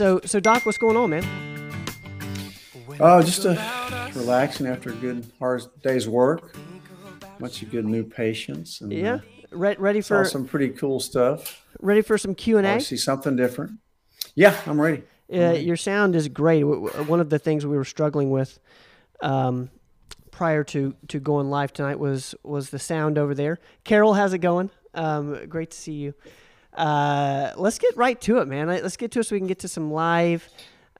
So, so Doc, what's going on, man? Oh, just uh, relaxing after a good hard day's work. Bunch of good new patients. And, Yeah, uh, Re- ready for some pretty cool stuff. ready for some Q and I A. see something different. Yeah, I'm ready. Uh, your sound is great. One of the things we were struggling with um, prior to, to going live tonight was was the sound over there. Carol, how's it going? Um, great to see you. Uh, let's get right to it, man. Let- Let's get to it so we can get to some live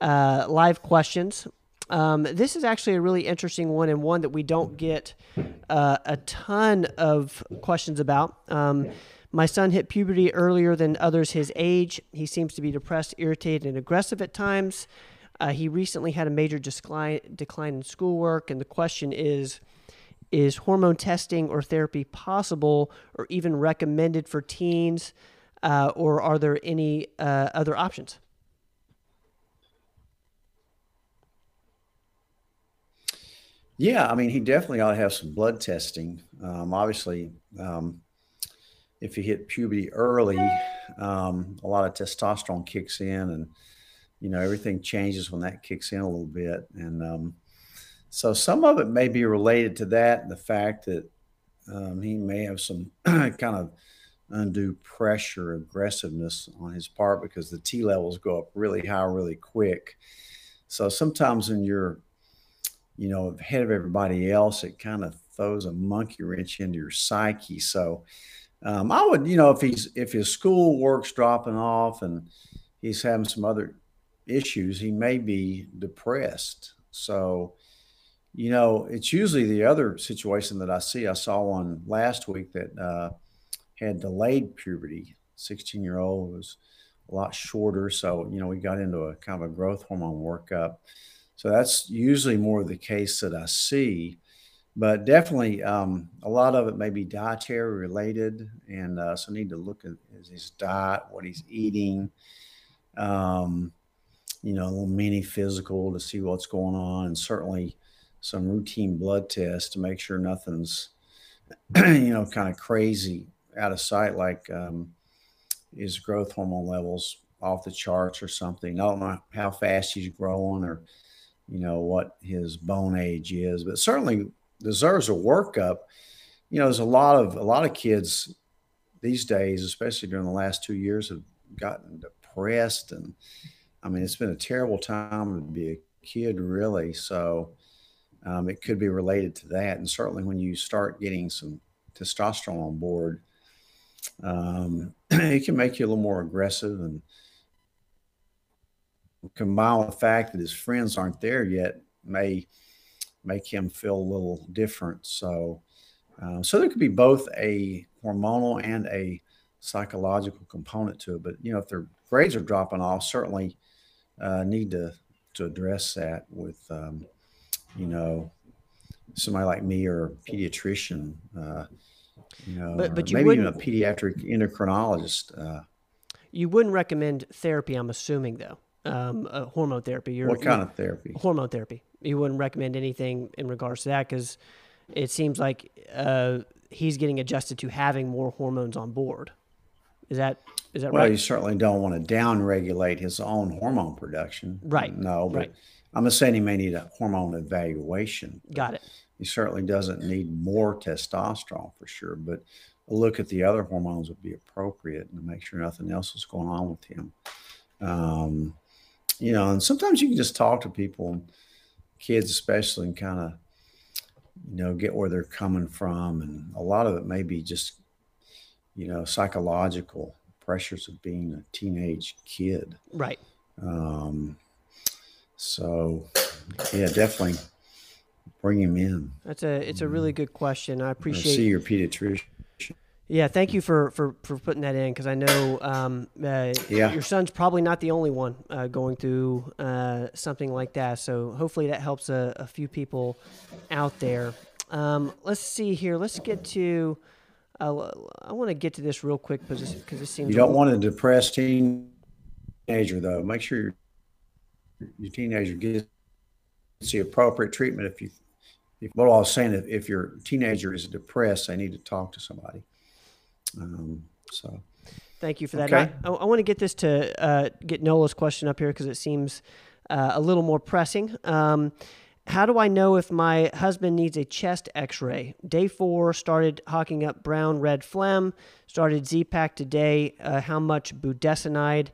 uh, live questions. Um, this is actually a really interesting one and one that we don't get uh, a ton of questions about. Um, my son hit puberty earlier than others his age. He seems to be depressed, irritated, and aggressive at times. Uh, he recently had a major decline, decline in schoolwork, and the question is Is hormone testing or therapy possible or even recommended for teens, uh, or are there any uh, other options? Yeah, I mean, he definitely ought to have some blood testing. Um, obviously, um, if he hit puberty early, um, a lot of testosterone kicks in, and you know everything changes when that kicks in a little bit. And um, so, some of it may be related to that, the fact that um, he may have some kind of undue pressure, aggressiveness on his part because the T levels go up really high, really quick. So sometimes when you're you know, ahead of everybody else, it kind of throws a monkey wrench into your psyche. So um, I would, you know, if he's if his school work's dropping off and he's having some other issues, he may be depressed. So, you know, it's usually the other situation that I see. I saw one last week that uh, had delayed puberty. 16 year old was a lot shorter. So, you know, we got into a kind of a growth hormone workup. So that's usually more the case that I see, but definitely um, a lot of it may be dietary related, and uh, so need to look at his diet, what he's eating, um, you know, a little mini physical to see what's going on, and certainly some routine blood tests to make sure nothing's, you know, kind of crazy out of sight, like um, his growth hormone levels off the charts or something. I don't know how fast he's growing or you know what his bone age is, but certainly deserves a workup. You know, there's a lot of a lot of kids these days, especially during the last two years, have gotten depressed, and I mean, it's been a terrible time to be a kid, really. So um, it could be related to that, and certainly when you start getting some testosterone on board, um, it can make you a little more aggressive and combined with the fact that his friends aren't there yet may make him feel a little different. So, uh, so there could be both a hormonal and a psychological component to it. But you know, if their grades are dropping off, certainly uh, need to to address that with um, you know somebody like me or a pediatrician. Uh, you know, But- but you maybe even a pediatric endocrinologist. Uh, You wouldn't recommend therapy, I'm assuming, though. Um, uh, hormone therapy. You're, what kind of therapy? hormone therapy? You wouldn't recommend anything in regards to that because it seems like uh, he's getting adjusted to having more hormones on board. Is that is that Well, right? Well, you certainly don't want to downregulate his own hormone production. Right, No, but right. I'm just saying he may need a hormone evaluation. Got it. He certainly doesn't need more testosterone for sure, but a look at the other hormones would be appropriate and make sure nothing else is going on with him. Um, you know, and sometimes you can just talk to people, kids especially, and kind of, you know, get where they're coming from. And a lot of it may be just, you know, psychological pressures of being a teenage kid. Right. Um, so, yeah, definitely bring him in. That's a it's a really good question. I appreciate. see your pediatrician. Yeah, thank you for for, for putting that in because I know um, uh, Yeah. your son's probably not the only one uh, going through uh, something like that. So hopefully that helps a, a few people out there. Um, let's see here. Let's get to. Uh, I want to get to this real quick because because this seems You don't want a depressed teen teenager, though. Make sure your, your teenager gets the appropriate treatment. If you, if, what I was saying, if, if your teenager is depressed, they need to talk to somebody. Um, so, Thank you for that. Okay. I, I, want to get this to uh, get Nola's question up here because it seems uh, a little more pressing. Um, how do I know if my husband needs a chest x ray? Day four, started hawking up brown red phlegm, started Z Pack today. Uh, how much budesonide?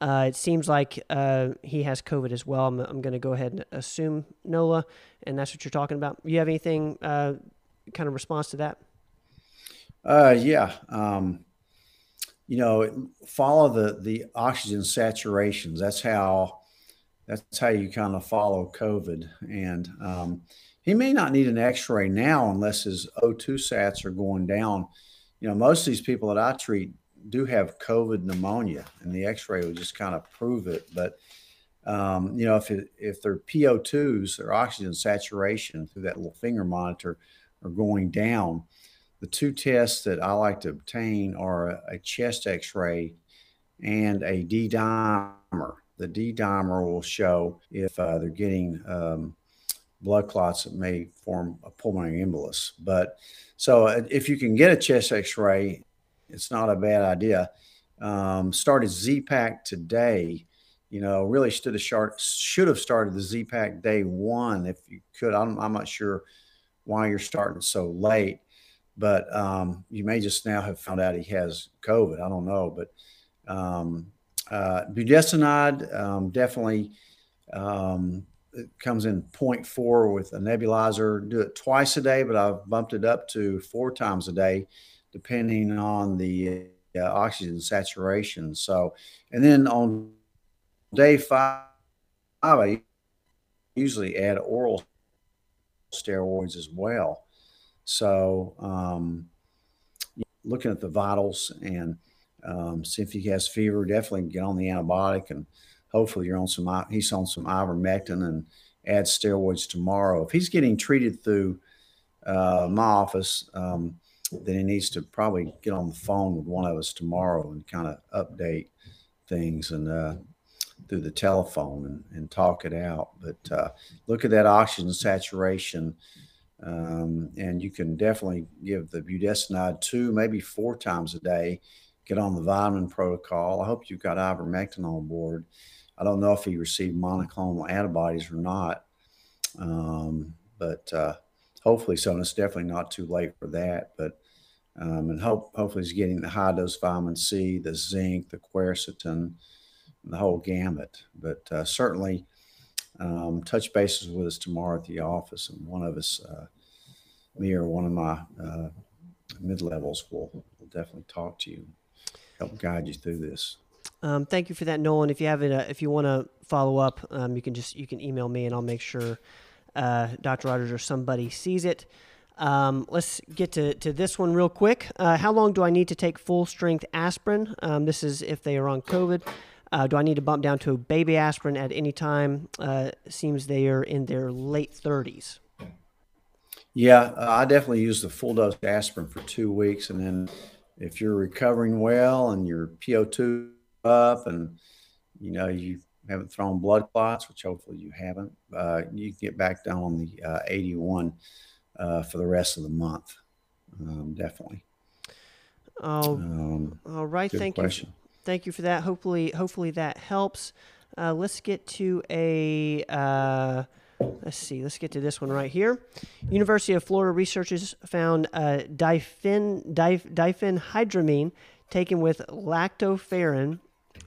Uh, it seems like uh, he has COVID as well. I'm, I'm going to go ahead and assume Nola, and that's what you're talking about. You have anything uh, kind of response to that? Uh, yeah. Um, you know, follow the the oxygen saturations. That's how that's how you kind of follow COVID. And um, he may not need an X-ray now unless his O2 sats are going down. You know, most of these people that I treat do have COVID pneumonia, and the X-ray will just kind of prove it. But um, you know, if it, if their PO2s, their oxygen saturation through that little finger monitor, are going down, the two tests that I like to obtain are a, a chest X-ray and a D dimer the D dimer will show if uh, they're getting um, blood clots that may form a pulmonary embolus. But so uh, if you can get a chest x ray, it's not a bad idea. Um, started Z Pack today. You know, really should have, start, should have started the Z Pack day one if you could. I'm, I'm not sure why you're starting so late, but um, you may just now have found out he has COVID. I don't know, but um, uh, budesonide um, definitely um, comes in 0.4 with a nebulizer. Do it twice a day, but I've bumped it up to four times a day, depending on the uh, oxygen saturation. So, and then on day five, I usually add oral steroids as well. So, um, looking at the vitals and um, see if he has fever. Definitely get on the antibiotic, and hopefully you're on some. He's on some ivermectin and add steroids tomorrow. If he's getting treated through uh, my office, um, then he needs to probably get on the phone with one of us tomorrow and kind of update things and uh, through the telephone and, and talk it out. But uh, look at that oxygen saturation. Um, and you can definitely give the budesonide two, maybe four times a day get on the vitamin protocol. I hope you've got ivermectin on board. I don't know if he received monoclonal antibodies or not, um, but uh, hopefully so. And it's definitely not too late for that. But um, and hope hopefully he's getting the high dose vitamin C, the zinc, the quercetin, the whole gamut. But uh, certainly um, touch bases with us tomorrow at the office, and one of us, uh, me or one of my uh, mid levels, will, will definitely talk to you help guide you through this. Um, thank you for that, Nolan. If you have it, uh, if you want to follow up, um, you can just you can email me and I'll make sure uh, Dr. Rogers or somebody sees it. Um, let's get to, to this one real quick. Uh, how long do I need to take full strength aspirin? Um, this is if they are on COVID. Uh, do I need to bump down to baby aspirin at any time? Uh, seems they are in their late 30s. Yeah, uh, I definitely use the full dose aspirin for two weeks and then if you're recovering well and your PO2 up and you know you haven't thrown blood clots, which hopefully you haven't, uh, you can get back down on the uh, 81 uh, for the rest of the month. Um, definitely. Oh, um, all right. Thank question. you. Thank you for that. Hopefully, hopefully that helps. Uh, let's get to a uh, Let's see. Let's get to this one right here. University of Florida researchers found uh, diphen, dif, diphenhydramine taken with lactoferrin,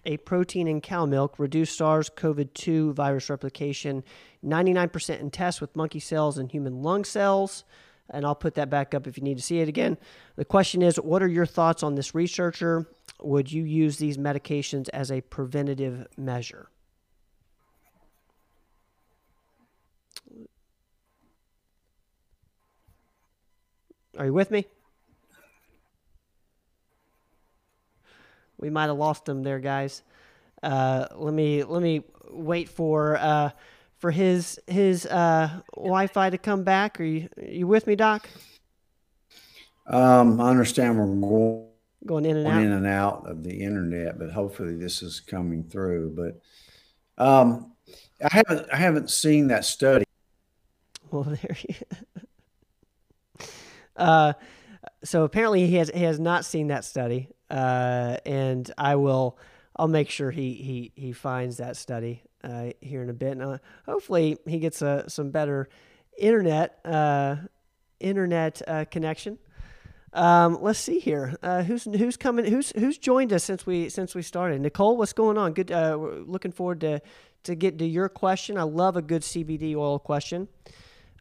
a protein in cow milk, reduced SARS-CoV-2 virus replication 99% in tests with monkey cells and human lung cells. And I'll put that back up if you need to see it again. The question is, what are your thoughts on this researcher? Would you use these medications as a preventative measure? Are you with me? We might have lost them there, guys. Uh, let me let me wait for uh, for his his uh, Wi-Fi to come back. Are you are you with me, Doc? Um, I understand we're going going in and out in and out of the internet, but hopefully this is coming through. But um, I haven't I haven't seen that study. Well, there you. Uh, so apparently he has he has not seen that study. uh, and I will. I'll make sure he he he finds that study uh, here in a bit, and uh, hopefully he gets a, some better internet uh, internet uh, connection. Um, let's see here. Uh, who's who's coming? Who's who's joined us since we since we started? Nicole, what's going on? Good. Uh, looking forward to to get to your question. I love a good CBD oil question.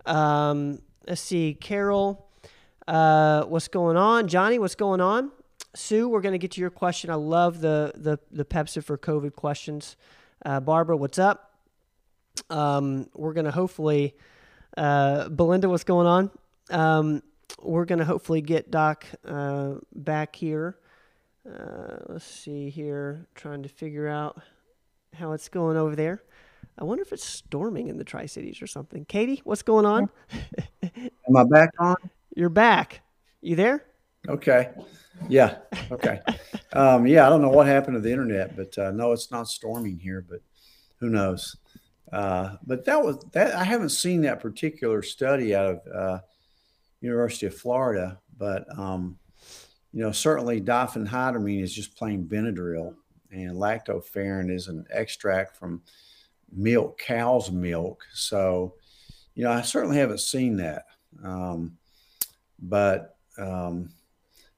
Um, let's see, Carol. Uh, what's going on? Johnny, what's going on? Sue, we're going to get to your question. I love the the the Pepsi for COVID questions. Uh, Barbara, what's up? Um, we're going to hopefully, uh, Belinda, what's going on? Um, we're going to hopefully get Doc uh, back here. Uh, let's see here, trying to figure out how it's going over there. I wonder if it's storming in the Tri Cities or something. Katie, what's going on? Am I back on? You're back. You there? Okay. Yeah. Okay. um, yeah, I don't know what happened to the internet, but uh, no, it's not storming here. But who knows? Uh, but that was that. I haven't seen that particular study out of uh, University of Florida, but um, you know, certainly diphenhydramine is just plain Benadryl, and lactoferrin is an extract from milk, cow's milk. So, you know, I certainly haven't seen that, um, but um,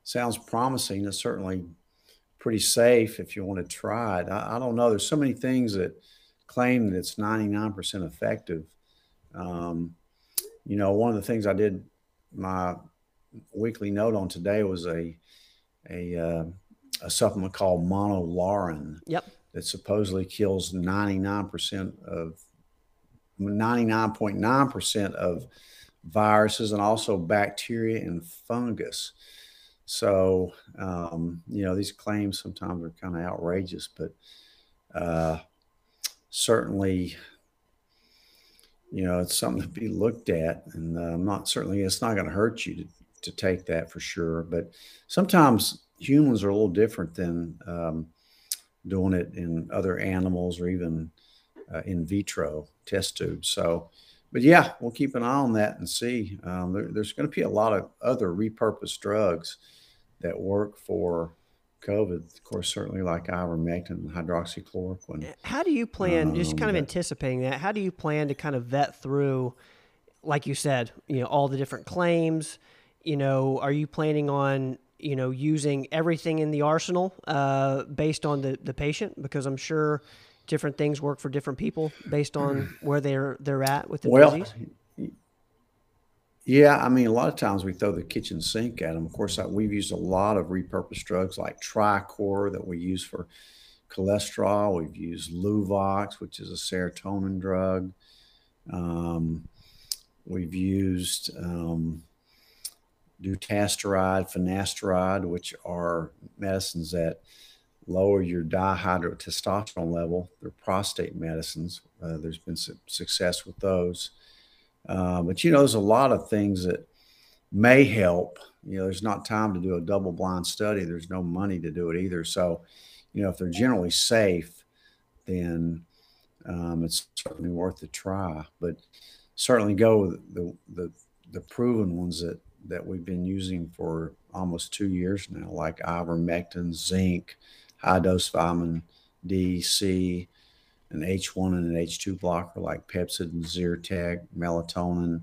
sounds promising. It's certainly pretty safe if you want to try it. I, I don't know. There's so many things that claim that it's 99% effective. Um, you know, one of the things I did my weekly note on today was a a, uh, a supplement called monolaurin. Yep. That supposedly kills 99% of 99.9% of viruses and also bacteria and fungus. So, um, you know, these claims sometimes are kind of outrageous, but uh, certainly you know, it's something to be looked at. And uh, not certainly, it's not going to hurt you to, to take that for sure. But sometimes humans are a little different than um, doing it in other animals or even uh, in vitro test tubes. So, but yeah, we'll keep an eye on that and see. Um, there, there's going to be a lot of other repurposed drugs that work for COVID, of course, certainly like ivermectin and hydroxychloroquine. How do you plan, um, just kind of anticipating that, how do you plan to kind of vet through, like you said, you know, all the different claims? You know, are you planning on, you know, using everything in the arsenal uh, based on the, the patient? Because I'm sure different things work for different people based on where they're they're at with the well, disease. Yeah, I mean, a lot of times we throw the kitchen sink at them. Of course, we've used a lot of repurposed drugs like Tricor that we use for cholesterol. We've used Luvox, which is a serotonin drug. Um, we've used um, dutasteride, finasteride, which are medicines that lower your dihydrotestosterone level. They're prostate medicines. Uh, there's been su- success with those. Uh, but you know, there's a lot of things that may help. You know, there's not time to do a double blind study. There's no money to do it either. So, you know, if they're generally safe, then um, it's certainly worth a try. But certainly go with the, the the proven ones that that we've been using for almost two years now, like ivermectin, zinc, high dose vitamin D, C, an H1 and an H2 blocker like Pepcid and Zyrtec, melatonin,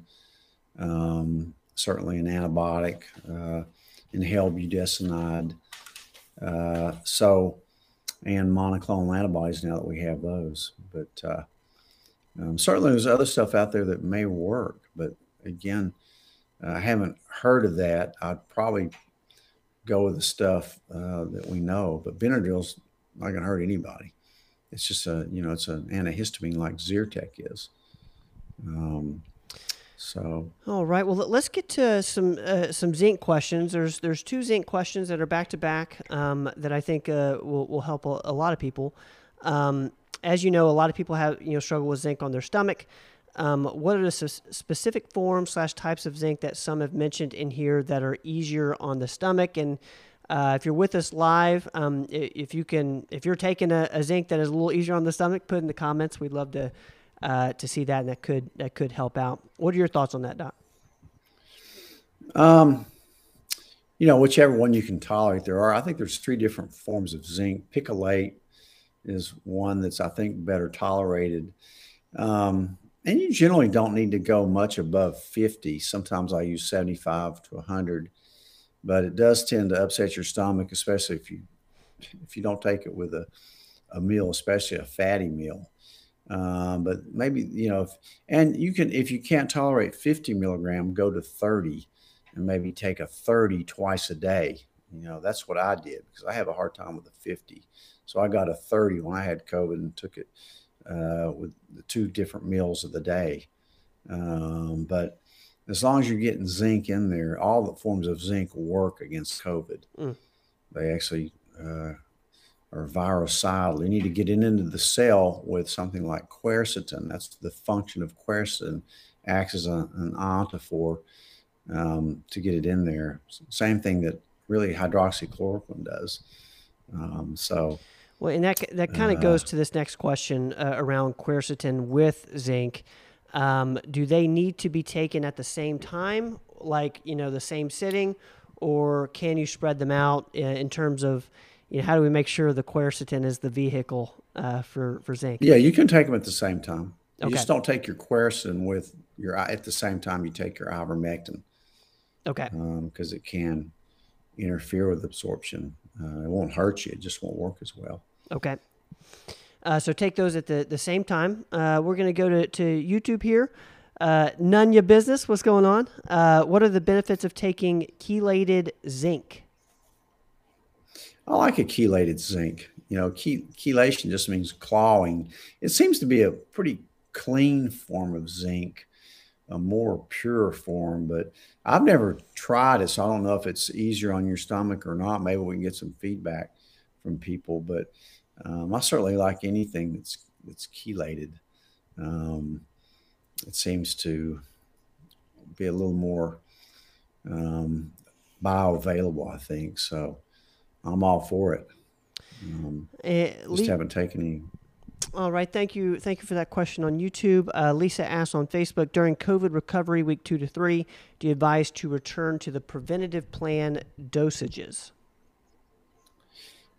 um, certainly an antibiotic, uh, inhaled budesonide. Uh, so, and monoclonal antibodies now that we have those. But uh, um, certainly there's other stuff out there that may work. But again, I haven't heard of that. I'd probably go with the stuff uh, that we know. But Benadryl's not going to hurt anybody. It's just a you know it's an antihistamine like Zyrtec is. Um, so all right, well let's get to some uh, some zinc questions. There's there's two zinc questions that are back to back that I think uh, will will help a, a lot of people. Um, as you know, a lot of people have you know struggle with zinc on their stomach. Um, what are the specific forms slash types of zinc that some have mentioned in here that are easier on the stomach and uh, if you're with us live, um, if you can, if you're taking a, a, zinc that is a little easier on the stomach, put in the comments. We'd love to uh, to see that, and that could that could help out. What are your thoughts on that, Doc? Um, you know, whichever one you can tolerate. There are, I think there's three different forms of zinc. Picolate is one that's, I think, better tolerated. Um, and you generally don't need to go much above 50. Sometimes I use 75 to 100, but it does tend to upset your stomach, especially if you if you don't take it with a, a meal, especially a fatty meal. Um, but maybe you know, if, and you can if you can't tolerate 50 milligram, go to 30 and maybe take a 30 twice a day. You know, that's what I did because I have a hard time with the 50. So I got a 30 when I had COVID and took it uh, with the two different meals of the day. Um, but as long as you're getting zinc in there, all the forms of zinc work against COVID. Mm. They actually uh, are virucidal. You need to get it into the cell with something like quercetin. That's the function of quercetin, acts as a, an ionophore um, to get it in there. Same thing that really hydroxychloroquine does. Um, so, well, and that that kind of uh, goes to this next question uh, around quercetin with zinc. Um, do they need to be taken at the same time, like you know, the same sitting, or can you spread them out in, in terms of you know, how do we make sure the quercetin is the vehicle uh, for for zinc? Yeah, you can take them at the same time. You okay. just don't take your quercetin with your at the same time you take your ivermectin. Okay. Because um, it can interfere with absorption. Uh, it won't hurt you. It just won't work as well. Okay. Uh, so take those at the, the same time. Uh, we're going to go to, to YouTube here. Uh, None your business. What's going on? Uh, what are the benefits of taking chelated zinc? I like a chelated zinc. You know, chelation just means clawing. It seems to be a pretty clean form of zinc a more pure form. But I've never tried it, so I don't know if it's easier on your stomach or not. Maybe we can get some feedback from people. But um, I certainly like anything that's that's chelated. Um, it seems to be a little more um, bioavailable, I think. So I'm all for it. Um, uh, just haven't taken any all right, thank you, thank you for that question on YouTube. Uh, Lisa asked on Facebook during COVID recovery week two to three, do you advise to return to the preventative plan dosages?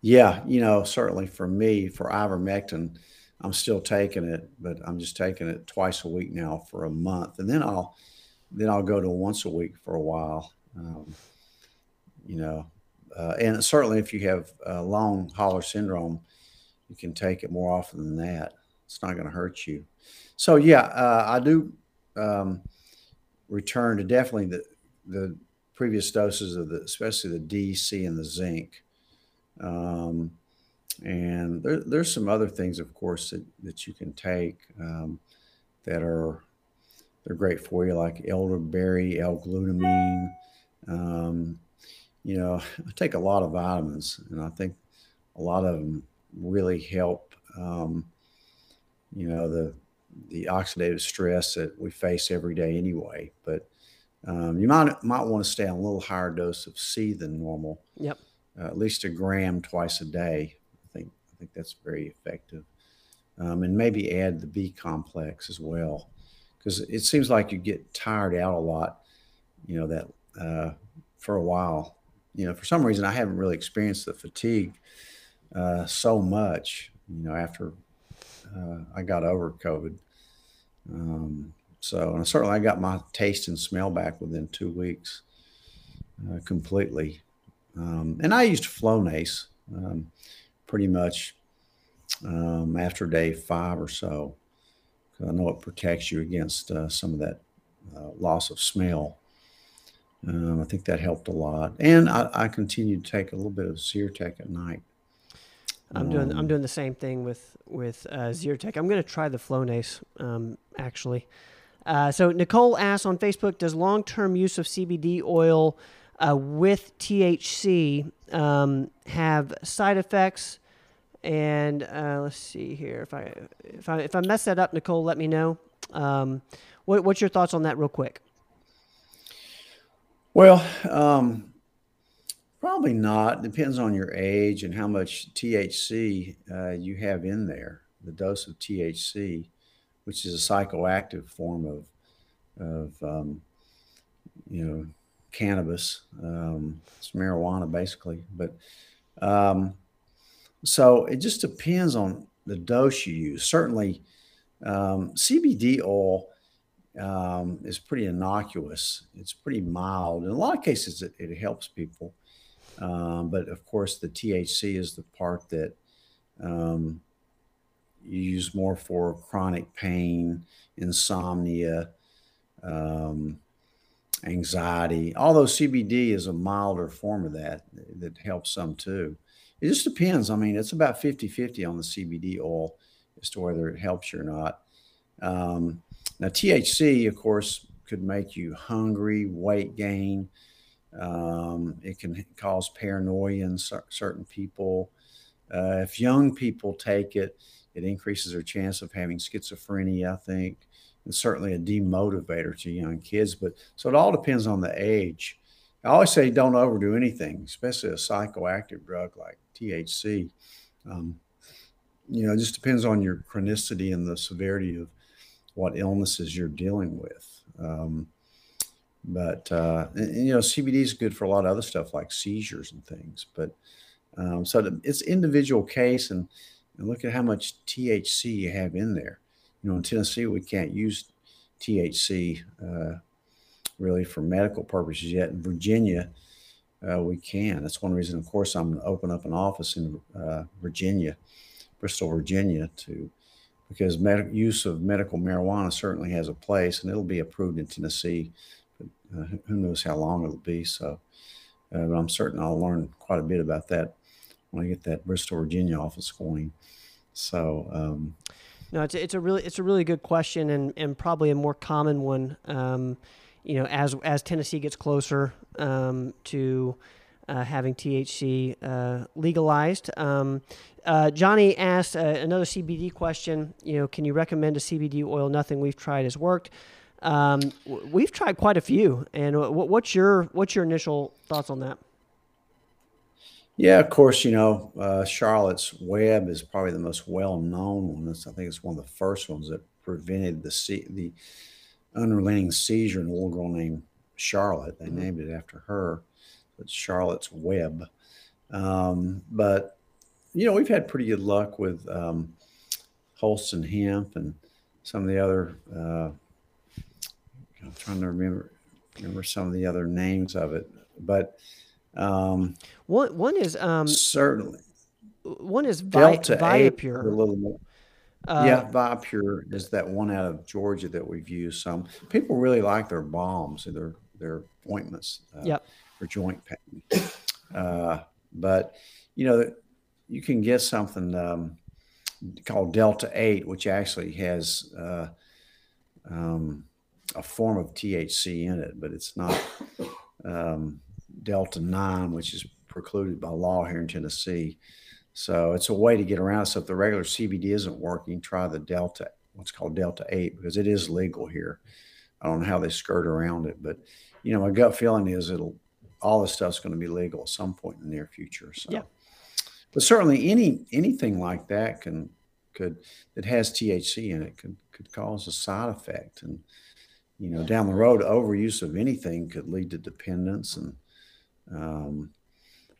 Yeah, you know, certainly for me, for ivermectin, I'm still taking it, but I'm just taking it twice a week now for a month, and then I'll then I'll go to once a week for a while. Um, you know, uh, and certainly if you have uh, long hauler syndrome you can take it more often than that. It's not going to hurt you. So yeah, uh, I do um, return to definitely the the previous doses of the, especially the D, C, and the zinc. Um, and there, there's some other things, of course, that, that you can take um, that are they're great for you, like elderberry, L-glutamine. Um, you know, I take a lot of vitamins, and I think a lot of them really help, um, you know, the the oxidative stress that we face every day anyway. But um, you might might want to stay on a little higher dose of C than normal. Yep. Uh, at least a gram twice a day. I think I think that's very effective. Um, and maybe add the B complex as well, because it seems like you get tired out a lot. You know that uh, for a while. You know, for some reason I haven't really experienced the fatigue uh, so much, you know, after uh, I got over COVID. Um, so, and certainly I got my taste and smell back within two weeks uh, completely. Um, and I used Flonase um, pretty much um, after day five or so. Because I know it protects you against uh, some of that uh, loss of smell. Um, I think that helped a lot. And I, I continued to take a little bit of Zyrtec at night. I'm doing I'm um, doing the same thing with with uh, Zyrtec. I'm going to try the Flonase um, actually. Uh, so Nicole asks on Facebook, does long term use of CBD oil uh, with THC um, have side effects? And uh, let's see here. If I if I if I mess that up, Nicole, let me know. Um, what, what's your thoughts on that, real quick? Well, um, Probably not. Depends on your age and how much THC uh, you have in there. The dose of THC, which is a psychoactive form of of um, you know cannabis. Um, it's marijuana basically, but um, so it just depends on the dose you use. Certainly, um, CBD oil um, is pretty innocuous. It's pretty mild. In a lot of cases, it, it helps people. Um, but of course, the THC is the part that um, you use more for chronic pain, insomnia, um, anxiety. Although CBD is a milder form of that, that helps some too. It just depends. I mean, it's about 50 50 on the CBD oil as to whether it helps you or not. Um, now, THC, of course, could make you hungry, weight gain. Um, it can cause paranoia in certain people. Uh, if young people take it, it increases their chance of having schizophrenia, I think, and certainly a demotivator to young kids. But so it all depends on the age. I always say don't overdo anything, especially a psychoactive drug like THC. Um, you know, it just depends on your chronicity and the severity of what illnesses you're dealing with. Um, but uh, and, you know, CBD is good for a lot of other stuff like seizures and things. But um, so it's individual case, and, and look at how much THC you have in there. You know, in Tennessee, we can't use THC uh, really for medical purposes yet. In Virginia, uh, we can. That's one reason, of course, I'm going to open up an office in uh, Virginia, Bristol, Virginia, to because med- use of medical marijuana certainly has a place, and it'll be approved in Tennessee. But uh, who knows how long it'll be? So, uh, but I'm certain I'll learn quite a bit about that when I get that Bristol, Virginia office going. So. Um, no, it's a, it's a really it's a really good question and, and probably a more common one. Um, you know, as as Tennessee gets closer um, to uh, having THC uh, legalized. Um, uh, Johnny asked uh, another CBD question. You know, can you recommend a CBD oil? Nothing we've tried has worked. Um, we've tried quite a few, and what's your what's your initial thoughts on that? Yeah, of course, you know uh, Charlotte's Web is probably the most well known one. It's, I think it's one of the first ones that prevented the the unrelenting seizure in a little girl named Charlotte. They mm-hmm. named it after her. It's Charlotte's Web. Um, but you know, we've had pretty good luck with um, Holston Hemp and some of the other. Uh, I'm trying to remember remember some of the other names of it, but um, one one is um, certainly one is Vi- Delta Viapure. A little more. Uh, yeah, Viapure is that one out of Georgia that we've used some. People really like their balms and their their ointments. Uh, yep. For joint pain, uh, but you know you can get something um, called Delta 8, which actually has uh, um, a form of THC in it, but it's not um, Delta 9, which is precluded by law here in Tennessee. So it's a way to get around. So if the regular CBD isn't working, try the Delta, what's called Delta 8, because it is legal here. I don't know how they skirt around it, but you know, my gut feeling is it'll all this stuff's going to be legal at some point in the near future. So yeah but certainly any anything like that can could that has THC in it could could cause a side effect, and you know down the road overuse of anything could lead to dependence and um,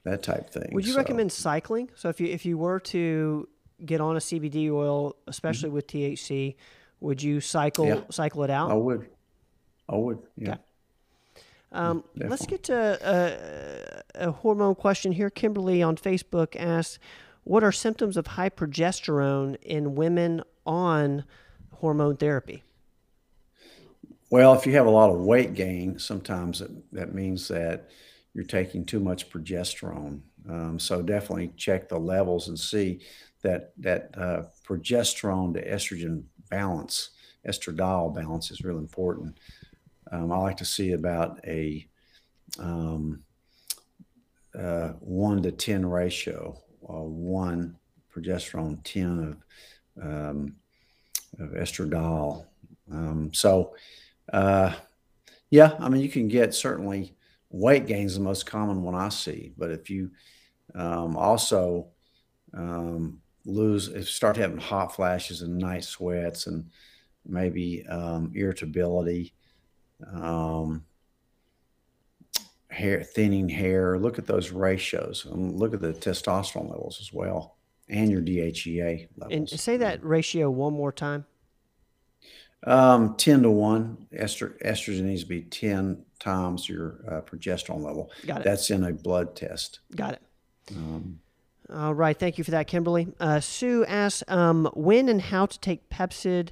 that type thing. Would you so, recommend cycling? So if you if you were to get on a CBD oil, especially mm-hmm. with THC, would you cycle yeah, cycle it out? I would. I would. Yeah. Okay. Um, let's get to a, a, hormone question here. Kimberly on Facebook asks, "What are symptoms of high progesterone in women on hormone therapy?" Well, if you have a lot of weight gain, sometimes it, that means that you're taking too much progesterone. Um, so definitely check the levels and see that that uh, progesterone to estrogen balance, estradiol balance is really important. Um, I like to see about a um, uh, one to 10 ratio, uh, one progesterone, 10 of, um, of estradiol. Um, so, uh, yeah, I mean, you can get certainly weight gain is the most common one I see. But if you um, also um, lose, if start having hot flashes and night sweats and maybe irritability, um, hair, thinning hair. Look at those ratios and look at the testosterone levels as well and your DHEA levels. And say that ratio one more time. Um, 10 to 1. Ester, estrogen needs to be 10 times your uh, progesterone level. Got it. That's in a blood test. Got it. Um, All right. Thank you for that, Kimberly. Uh, Sue asks um, when and how to take Pepcid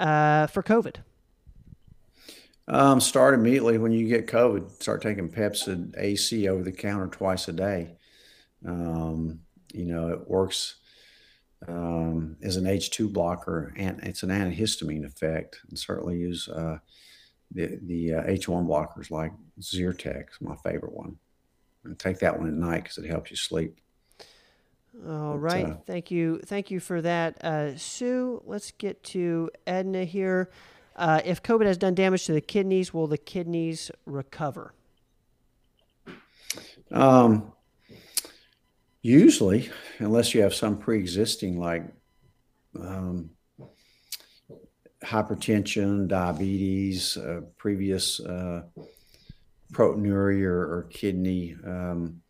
uh, for COVID. Um, start immediately when you get COVID. Start taking Pepcid AC over the counter twice a day. Um, you know, it works um, as an H2 blocker, and it's an antihistamine effect. And certainly use uh, the the uh, H1 blockers like Zyrtec, my favorite one. And take that one at night because it helps you sleep. All right. Uh, Thank you. Thank you for that, uh, Sue. Let's get to Edna here. Uh, if COVID has done damage to the kidneys, will the kidneys recover? Um, usually, unless you have some pre-existing like um, hypertension, diabetes, uh, previous uh, proteinuria or, or kidney um,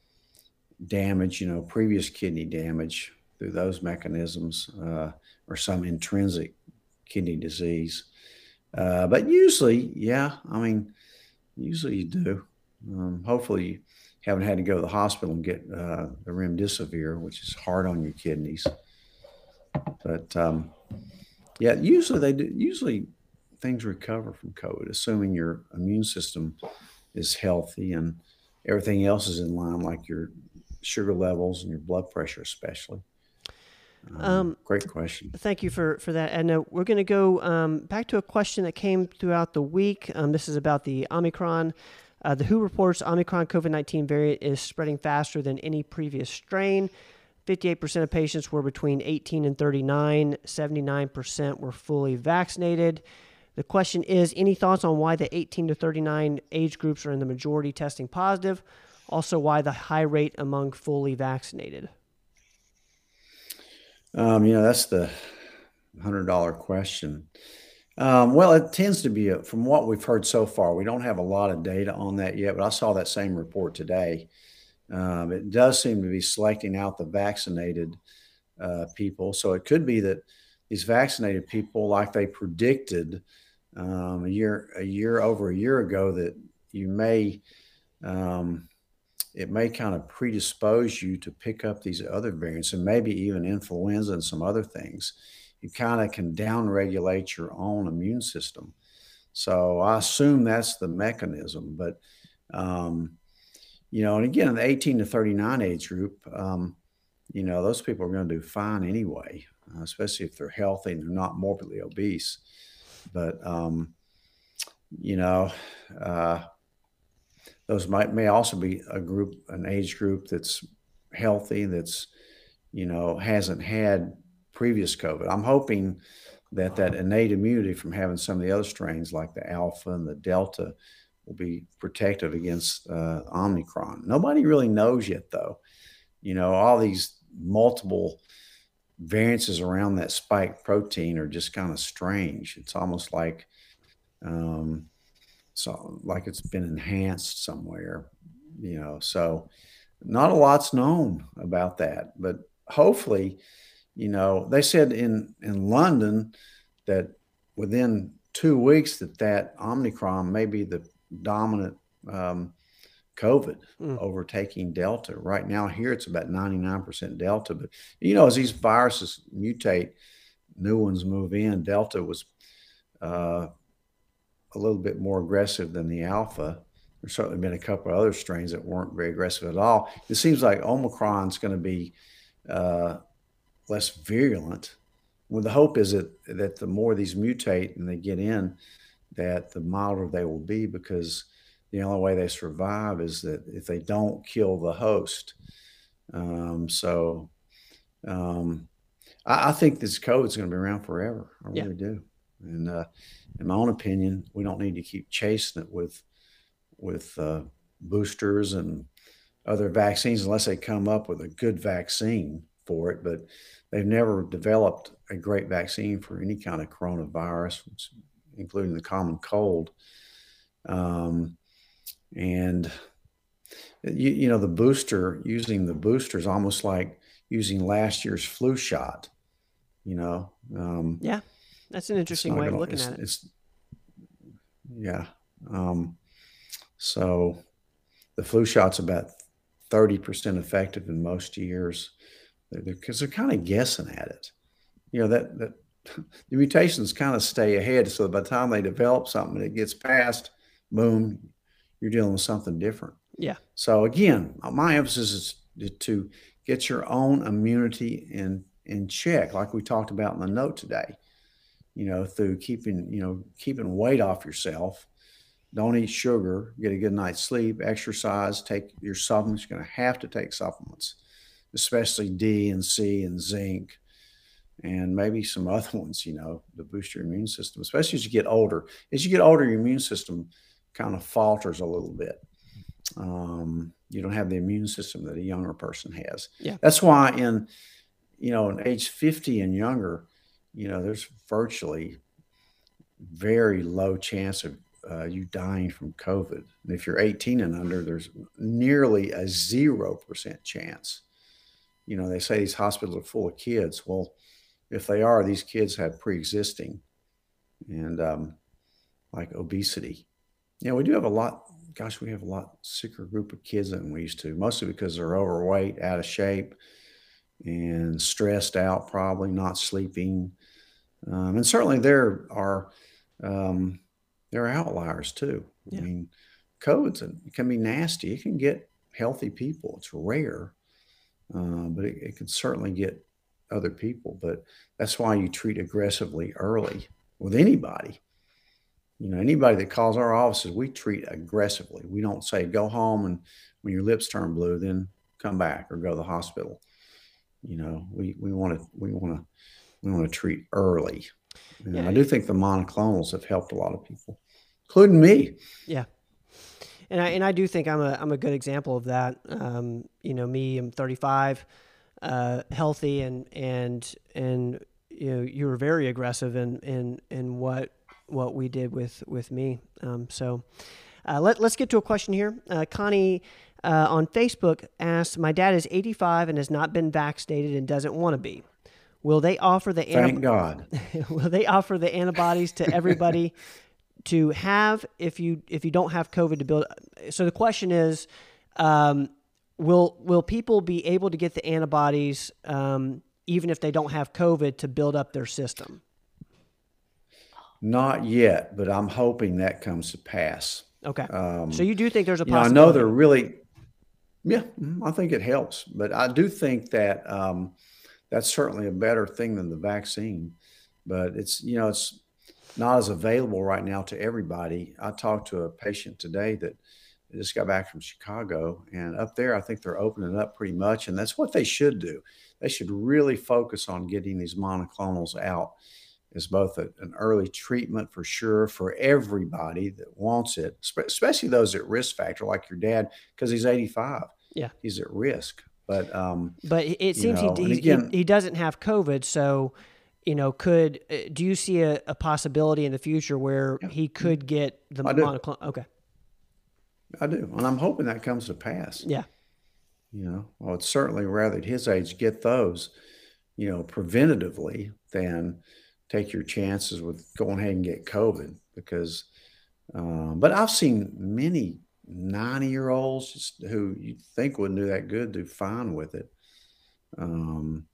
damage, you know, previous kidney damage through those mechanisms, uh, or some intrinsic kidney disease. Uh, but usually, yeah, I mean, usually you do. Um, hopefully, you haven't had to go to the hospital and get uh, the remdesivir, which is hard on your kidneys. But um, yeah, usually they do. Usually, things recover from COVID, assuming your immune system is healthy and everything else is in line, like your sugar levels and your blood pressure, especially. Um, um, great question. Thank you for, for that, Edna. We're going to go um, back to a question that came throughout the week. Um, this is about the Omicron. Uh, the WHO reports Omicron COVID 19 variant is spreading faster than any previous strain. 58% of patients were between 18 and 39, 79% were fully vaccinated. The question is any thoughts on why the 18 to 39 age groups are in the majority testing positive? Also, why the high rate among fully vaccinated? Um, you know, that's the hundred dollar question. Um, well, it tends to be a, from what we've heard so far. We don't have a lot of data on that yet, but I saw that same report today. Um, it does seem to be selecting out the vaccinated uh, people. So it could be that these vaccinated people, like they predicted um, a year a year over a year ago, that you may um, it may kind of predispose you to pick up these other variants and maybe even influenza and some other things. You kind of can downregulate your own immune system. So I assume that's the mechanism. But, um, you know, and again, in the 18 to 39 age group, um, you know, those people are going to do fine anyway, uh, especially if they're healthy and they're not morbidly obese. But, um, you know, uh, those might may also be a group, an age group that's healthy, that's you know hasn't had previous COVID. I'm hoping that that innate immunity from having some of the other strains like the alpha and the delta will be protective against uh, Omicron. Nobody really knows yet, though. You know, all these multiple variances around that spike protein are just kind of strange. It's almost like um, so like it's been enhanced somewhere, you know. So not a lot's known about that, but hopefully, you know, they said in in London that within two weeks that that Omicron may be the dominant um, COVID mm. overtaking Delta. Right now, here it's about 99% Delta. But, you know, as these viruses mutate, new ones move in. Delta was uh, a little bit more aggressive than the alpha. There's certainly been a couple of other strains that weren't very aggressive at all. It seems like Omicron's going to be uh, less virulent. Well, the hope is that that the more these mutate and they get in, that the milder they will be because the only way they survive is that if they don't kill the host. Um, so um, I, I, think this COVID is going to be around forever. I yeah. really do. And uh, in my own opinion, we don't need to keep chasing it with with uh, boosters and other vaccines unless they come up with a good vaccine for it. But they've never developed a great vaccine for any kind of coronavirus, including the common cold. Um, and you, you know, the booster, using the booster is almost like using last year's flu shot, you know? Um, yeah, that's an interesting way gonna, of looking at it. yeah. Um, so the flu shot's about 30% effective in most years because they're, they're, kind of guessing at it. You know, that, that the mutations kind of stay ahead. So by the time they develop something and it gets past, boom, you're dealing with something different. Yeah. So again, my emphasis is to get your own immunity in in check, like we talked about in the note today. You know, through keeping you know keeping weight off yourself. Don't eat sugar. Get a good night's sleep. Exercise. Take your supplements. You're going to have to take supplements, especially D and C and zinc and maybe some other ones, you know, to boost your immune system, especially as you get older. As you get older, your immune system kind of falters a little bit. Um, you don't have the immune system that a younger person has. Yeah. That's why in, you know, in age 50 and younger, you know, there's virtually very low chance of uh, you dying from COVID. And if you're 18 and under, there's nearly a 0% chance. You know, they say these hospitals are full of kids. Well, if they are, these kids have pre-existing and um, like obesity. Yeah, we do have a lot. Gosh, we have a lot sicker group of kids than we used to, mostly because they're overweight, out of shape, and stressed out, probably not sleeping. Um, and certainly there are um, there are outliers too. Yeah. I mean, COVID's it can be nasty. It can get healthy people. It's rare, uh, but it, it can certainly get other people. But that's why you treat aggressively early with anybody. You know, anybody that calls our offices, we treat aggressively. We don't say go home and when your lips turn blue, then come back or go to the hospital. You know, we we want to we want to we want to treat early. And yeah. I do think the monoclonals have helped a lot of people, including me. Yeah. And I, and I do think I'm a, I'm a good example of that. Um, you know, me, I'm 35 uh, healthy and and and you know you were very aggressive in in in what what we did with with me. Um, so uh, let let's get to a question here. Uh, Connie uh, on Facebook asked, "My dad is 85 and has not been vaccinated and doesn't want to be. Will they offer the thank God? will they offer the antibodies to everybody?" to have if you if you don't have COVID to build. So the question is, um, will will people be able to get the antibodies um, even if they don't have COVID to build up their system? Not yet, but I'm hoping that comes to pass. Okay. Um, so you do think there's a possibility? Know, I know they're really, yeah, mm-hmm, I think it helps, but I do think that um, that's certainly a better thing than the vaccine. But it's you know it's not as available right now to everybody. I talked to a patient today that I just got back from Chicago, and up there, I think they're opening up pretty much, and that's what they should do. They should really focus on getting these monoclonals out as both a, an early treatment for sure for everybody that wants it, especially those at risk factor, like your dad, because he's 85. Yeah, he's at risk. But um, but it seems know, he, again, he, he doesn't have COVID, so you know, could uh, do you see a, a possibility in the future where yeah. he could get the monoclonal? Okay. I do, and I'm hoping that comes to pass. Yeah. You know, I would certainly rather at his age get those, you know, preventatively than take your chances with going ahead and get COVID because. Um, but I've seen many 90 year olds who you think wouldn't do that good do fine with it. Um,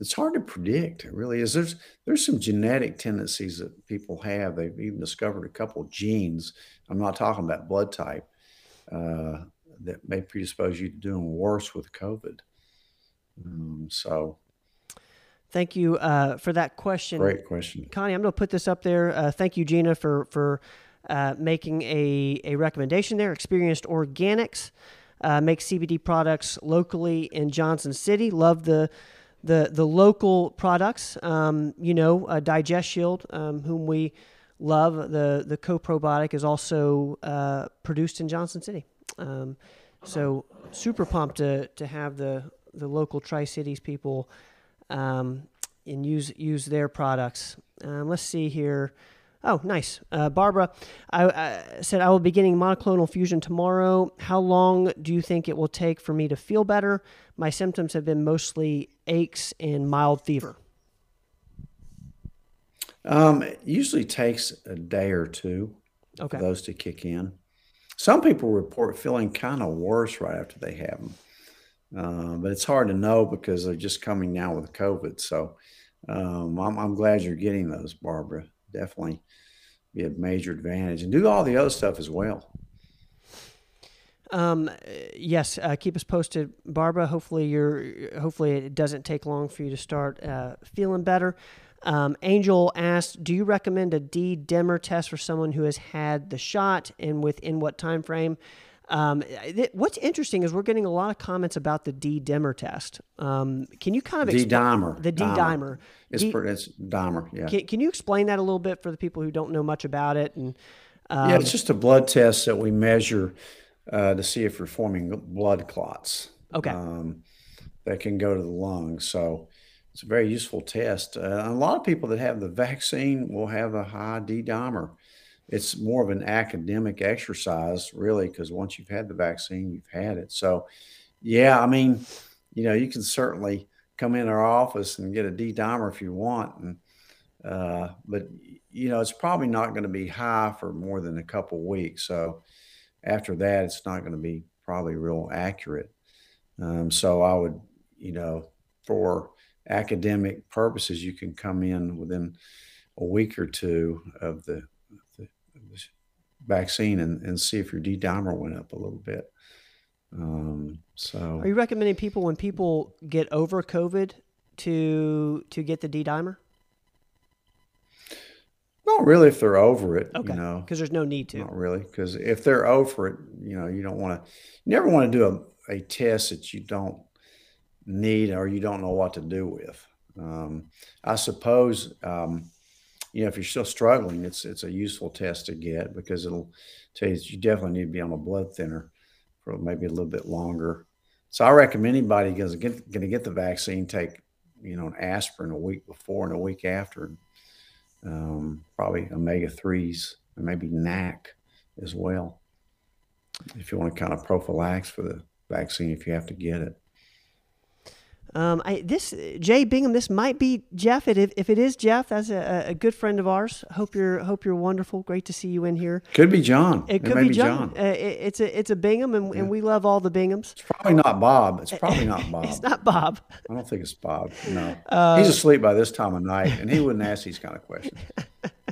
it's hard to predict. It really is. There's there's some genetic tendencies that people have. They've even discovered a couple genes. I'm not talking about blood type, uh, that may predispose you to doing worse with COVID. Um, so, thank you uh, for that question. Great question, Connie. I'm going to put this up there. Uh, thank you, Gina, for for uh, making a a recommendation there. Experienced Organics uh, makes CBD products locally in Johnson City. Love the the the local products. Um, you know, uh, Digest Shield, um, whom we love. The the co-probiotic is also uh, produced in Johnson City. Um, so super pumped to to have the the local Tri Cities people um, and use use their products. Um, let's see here. Oh, nice. Uh, Barbara, I, I, said I will be getting monoclonal fusion tomorrow. How long do you think it will take for me to feel better? My symptoms have been mostly aches and mild fever. Um, it usually takes a day or two Okay. for those to kick in. Some people report feeling kind of worse right after they have them, uh, but it's hard to know because they're just coming now with COVID. So um, I'm, I'm glad you're getting those, Barbara. Definitely be a major advantage, and do all the other stuff as well. Um, yes, uh, keep us posted, Barbara. Hopefully, you're. Hopefully, it doesn't take long for you to start uh, feeling better. Um, Angel asked, "Do you recommend a D dimer test for someone who has had the shot, and within what time frame?" Um, th- what's interesting is we're getting a lot of comments about the D dimer test. Um, can you kind of D dimer. the D dimer? It's, D- it's dimer. Yeah. Can, can you explain that a little bit for the people who don't know much about it? And um, yeah, it's just a blood test that we measure uh, to see if you're forming blood clots. Okay. Um, that can go to the lungs. So it's a very useful test. Uh, a lot of people that have the vaccine will have a high D dimer. It's more of an academic exercise, really, because once you've had the vaccine, you've had it. So, yeah, I mean, you know, you can certainly come in our office and get a D dimer if you want, and uh, but you know, it's probably not going to be high for more than a couple weeks. So after that, it's not going to be probably real accurate. Um, so I would, you know, for academic purposes, you can come in within a week or two of the, the, the vaccine and, and see if your D dimer went up a little bit. Um, so are you recommending people when people get over COVID to to get the D dimer? not really if they're over it, Okay, you know. because there's no need to. Not really, because if they're over it, you know, you don't want to, you never want to do a, a test that you don't need or you don't know what to do with. Um, I suppose, um, you know, if you're still struggling, it's it's a useful test to get because it'll tell you you definitely need to be on a blood thinner for maybe a little bit longer. So I recommend anybody who's going to get the vaccine take, you know, an aspirin a week before and a week after um, probably omega 3s and maybe NAC as well. If you want to kind of prophylax for the vaccine, if you have to get it. Um, I, this Jay Bingham, this might be Jeff. It, if, if it is Jeff, that's a, a good friend of ours. Hope you're hope you're wonderful. Great to see you in here. Could be John. It could may be John. Uh, it, it's a it's a Bingham, and, and we love all the Binghams. It's probably not Bob. It's probably not Bob. It's not Bob. I don't think it's Bob. No, Uh, he's asleep by this time of night, and he wouldn't ask these kind of questions.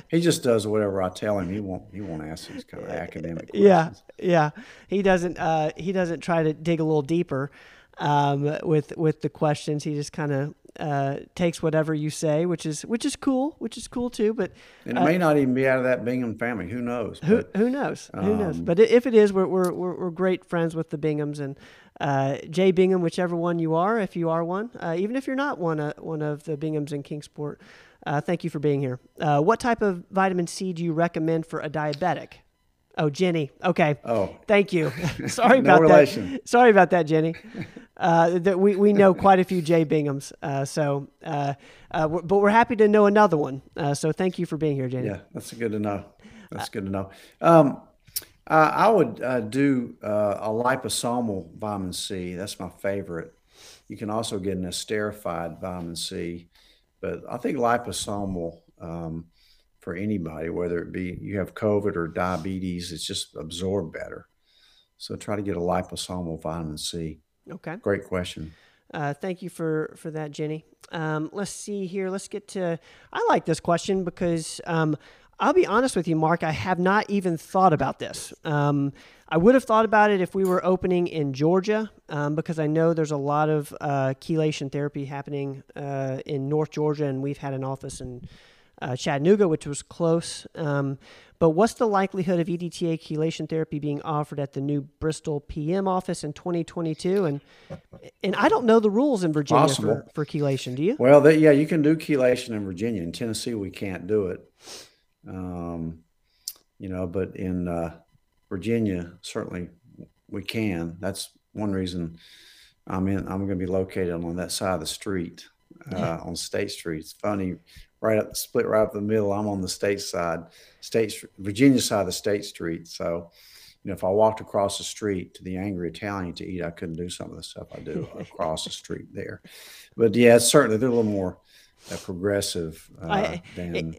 He just does whatever I tell him. He won't. He won't ask these kind of academic questions. Yeah, yeah. He doesn't. Uh, he doesn't try to dig a little deeper um, with with the questions. He just kind of uh, takes whatever you say, which is which is cool, which is cool too. But And it may not even be out of that Bingham family. Who knows? who But who knows? Who knows? um, But if it is, we're we're we're, we're great friends with the Binghams and uh, Jay Bingham, whichever one you are, if you are one, uh, even if you're not one uh, one of the Binghams in Kingsport. Uh, thank you for being here. Uh, what type of vitamin C do you recommend for a diabetic? Oh, Jenny. Okay. oh, Thank you. Sorry No about relation. that. Sorry about that, Jenny. Uh, that we, we know quite a few Jay Binghams. Uh, so, uh, uh, we're, but we're happy to know another one. Uh, so thank you for being here, Jenny. Yeah, that's good to know. That's good to know. Um, uh, I would uh, do uh, a liposomal vitamin C. That's my favorite. You can also get an esterified vitamin C, but I think liposomal um, for anybody, whether it be you have COVID or diabetes, it's just absorbed better. So try to get a liposomal vitamin C. Okay. Great question. Uh, thank you for for that, Jenny. Um, let's see here. Let's get to. I like this question because um, I'll be honest with you, Mark. I have not even thought about this. Um, I would have thought about it if we were opening in Georgia, um, because I know there's a lot of uh, chelation therapy happening uh, in North Georgia, and we've had an office in uh, Chattanooga, which was close. Um, but what's the likelihood of EDTA chelation therapy being offered at the new Bristol PM office in 2022? And and I don't know the rules in Virginia Possible. for, for chelation. Do you? Well, that, yeah, you can do chelation in Virginia. In Tennessee, we can't do it. Um, you know, but in uh, Virginia, certainly we can. That's one reason I'm in. I'm going to be located on that side of the street, uh, on State Street. It's funny. Right up split right up the middle. I'm on the state side, state Virginia side of the state street. So, you know, if I walked across the street to the Angry Italian to eat, I couldn't do some of the stuff I do across the street there. But yeah, certainly they're a little more uh, progressive uh, I, than.